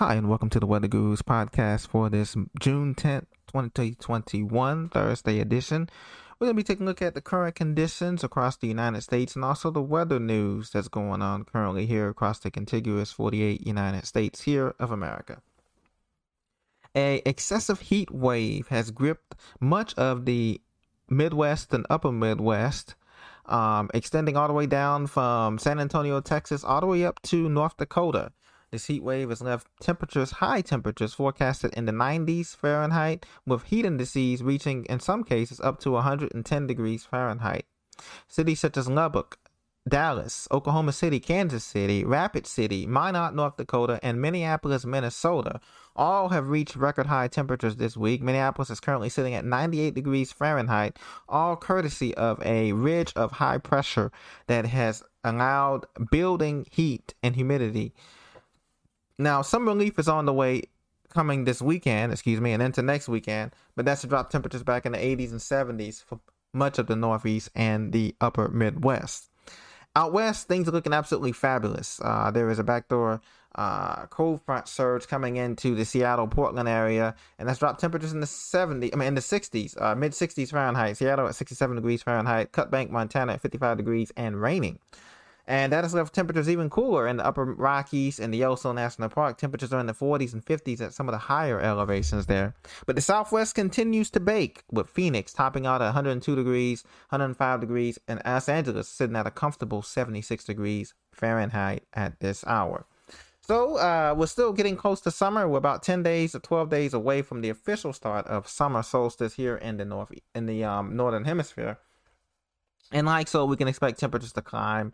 Hi, and welcome to the Weather Gurus podcast for this June 10th, 2021, Thursday edition. We're going to be taking a look at the current conditions across the United States and also the weather news that's going on currently here across the contiguous 48 United States here of America. A excessive heat wave has gripped much of the Midwest and upper Midwest, um, extending all the way down from San Antonio, Texas, all the way up to North Dakota. This heat wave has left temperatures, high temperatures, forecasted in the 90s Fahrenheit, with heat indices reaching, in some cases, up to 110 degrees Fahrenheit. Cities such as Lubbock, Dallas, Oklahoma City, Kansas City, Rapid City, Minot, North Dakota, and Minneapolis, Minnesota all have reached record high temperatures this week. Minneapolis is currently sitting at 98 degrees Fahrenheit, all courtesy of a ridge of high pressure that has allowed building heat and humidity now, some relief is on the way coming this weekend, excuse me, and into next weekend, but that's to drop temperatures back in the 80s and 70s for much of the Northeast and the upper Midwest. Out west, things are looking absolutely fabulous. Uh, there is a backdoor uh, cold front surge coming into the Seattle Portland area, and that's dropped temperatures in the 70s, I mean, in the 60s, uh, mid 60s Fahrenheit. Seattle at 67 degrees Fahrenheit, Cut Bank, Montana at 55 degrees and raining. And that has left temperatures even cooler in the upper Rockies and the Yellowstone National Park. Temperatures are in the 40s and 50s at some of the higher elevations there. But the Southwest continues to bake, with Phoenix topping out at 102 degrees, 105 degrees, and Los Angeles sitting at a comfortable 76 degrees Fahrenheit at this hour. So uh, we're still getting close to summer. We're about 10 days or 12 days away from the official start of summer solstice here in the north in the um, northern hemisphere. And like so, we can expect temperatures to climb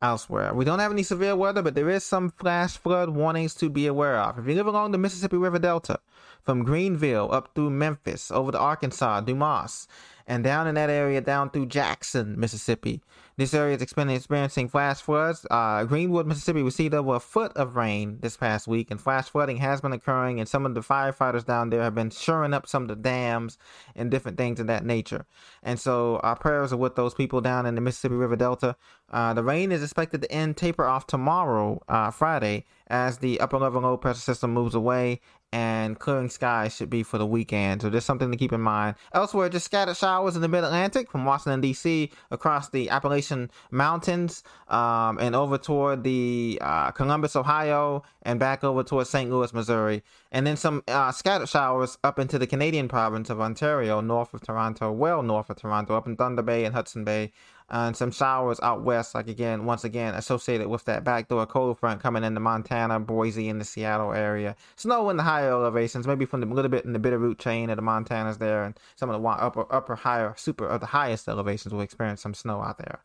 elsewhere. We don't have any severe weather, but there is some flash flood warnings to be aware of. If you live along the Mississippi River Delta, from Greenville up through Memphis, over to Arkansas, Dumas, and down in that area down through Jackson, Mississippi, this area is experiencing flash floods. Uh, Greenwood, Mississippi received over a foot of rain this past week, and flash flooding has been occurring. And some of the firefighters down there have been shoring up some of the dams and different things of that nature. And so our prayers are with those people down in the Mississippi River Delta. Uh, the rain is expected to end taper off tomorrow, uh, Friday, as the upper level low pressure system moves away and clearing skies should be for the weekend. So just something to keep in mind. Elsewhere, just scattered showers in the mid Atlantic from Washington, D.C. across the Appalachian Mountains um, and over toward the uh, Columbus, Ohio, and back over toward St. Louis, Missouri. And then some uh, scattered showers up into the Canadian province of Ontario, north of Toronto, well north of Toronto, up in Thunder Bay and Hudson Bay and some showers out west, like again, once again, associated with that backdoor cold front coming into Montana, Boise, and the Seattle area. Snow in the higher elevations, maybe from the little bit in the Bitterroot chain of the Montanas there, and some of the upper, upper, higher, super, or the highest elevations will experience some snow out there.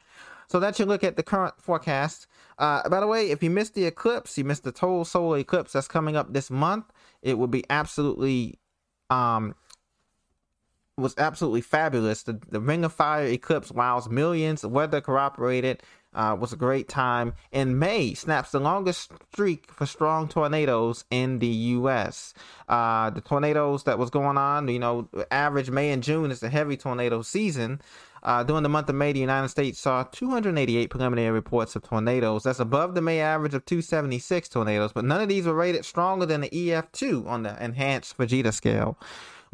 So that's your look at the current forecast. Uh, by the way, if you missed the eclipse, you missed the total solar eclipse that's coming up this month. It would be absolutely um, was absolutely fabulous. The, the Ring of Fire eclipse wows millions. Weather corroborated. Uh, was a great time. In May, snaps the longest streak for strong tornadoes in the U.S. Uh, the tornadoes that was going on, you know, average May and June is the heavy tornado season. Uh, during the month of May, the United States saw 288 preliminary reports of tornadoes. That's above the May average of 276 tornadoes, but none of these were rated stronger than the EF2 on the enhanced Fujita scale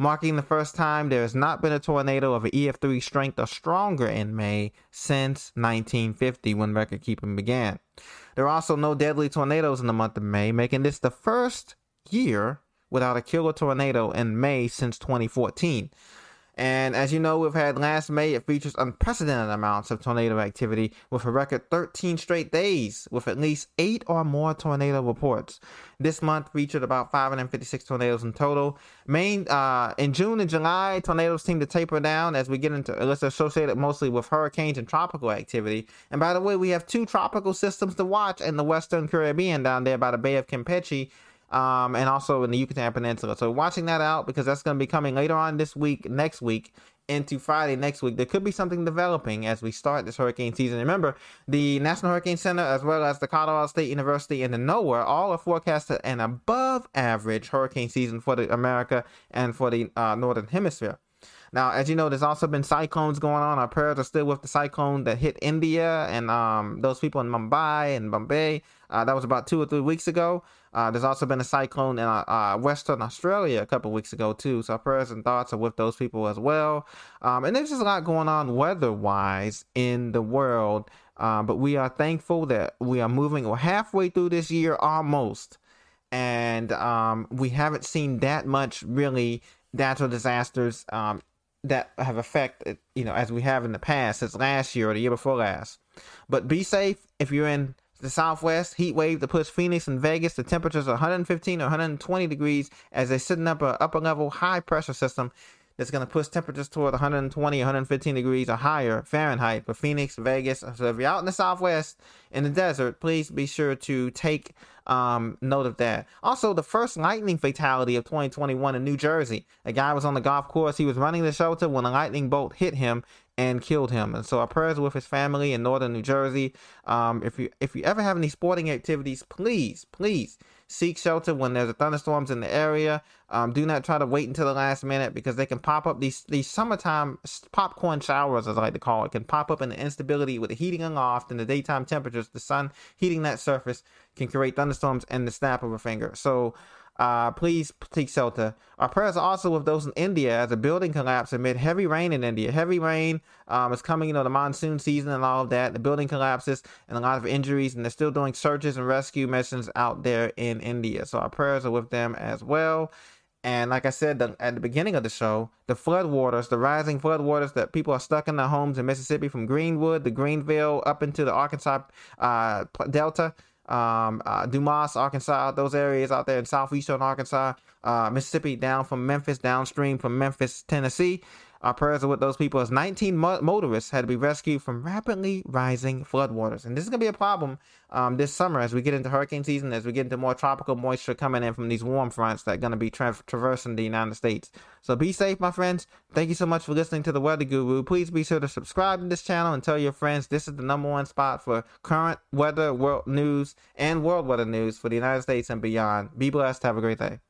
marking the first time there has not been a tornado of an EF3 strength or stronger in May since 1950 when record keeping began. There are also no deadly tornadoes in the month of May, making this the first year without a killer tornado in May since 2014. And as you know, we've had last May, it features unprecedented amounts of tornado activity with a record 13 straight days with at least eight or more tornado reports. This month featured about 556 tornadoes in total. Main uh, in June and July, tornadoes seem to taper down as we get into it's associated mostly with hurricanes and tropical activity. And by the way, we have two tropical systems to watch in the Western Caribbean down there by the Bay of Campeche um, and also in the Yucatan Peninsula. So watching that out because that's going to be coming later on this week, next week, into Friday next week. There could be something developing as we start this hurricane season. Remember, the National Hurricane Center, as well as the Colorado State University and the NOAA, all are forecasted an above average hurricane season for the America and for the uh, Northern Hemisphere. Now, as you know, there's also been cyclones going on. Our prayers are still with the cyclone that hit India and um, those people in Mumbai and Bombay. Uh, that was about two or three weeks ago. Uh, there's also been a cyclone in uh, uh, Western Australia a couple weeks ago too. So our prayers and thoughts are with those people as well. Um, and there's just a lot going on weather-wise in the world. Uh, but we are thankful that we are moving. Halfway through this year almost, and um, we haven't seen that much really natural disasters um, that have affected you know as we have in the past since last year or the year before last. But be safe if you're in the southwest heat wave that puts Phoenix and Vegas to temperatures of 115 or 120 degrees as they're sitting up an upper level high pressure system that's going to push temperatures toward 120, 115 degrees or higher Fahrenheit for Phoenix, Vegas. So if you're out in the Southwest in the desert, please be sure to take um, note of that. Also, the first lightning fatality of 2021 in New Jersey. A guy was on the golf course. He was running the shelter when a lightning bolt hit him and killed him. And so our prayers with his family in northern New Jersey. Um, if you if you ever have any sporting activities, please, please seek shelter when there's a thunderstorms in the area. Um, do not try to wait until the last minute because they can pop up these these summertime popcorn showers, as I like to call it, can pop up in the instability with the heating aloft and the daytime temperatures. The sun heating that surface can create thunderstorms in the snap of a finger. So uh, please take shelter. Our prayers are also with those in India as a building collapse amid heavy rain in India. Heavy rain um, is coming, you know, the monsoon season and all of that. The building collapses and a lot of injuries, and they're still doing searches and rescue missions out there in India. So our prayers are with them as well. And like I said the, at the beginning of the show, the flood waters, the rising flood waters that people are stuck in their homes in Mississippi from Greenwood to Greenville up into the Arkansas uh, Delta um, uh, Dumas, Arkansas, those areas out there in southeastern Arkansas, uh, Mississippi, down from Memphis, downstream from Memphis, Tennessee. Our prayers are with those people as 19 mo- motorists had to be rescued from rapidly rising floodwaters. And this is going to be a problem um, this summer as we get into hurricane season, as we get into more tropical moisture coming in from these warm fronts that are going to be tra- traversing the United States. So be safe, my friends. Thank you so much for listening to the Weather Guru. Please be sure to subscribe to this channel and tell your friends this is the number one spot for current weather, world news, and world weather news for the United States and beyond. Be blessed. Have a great day.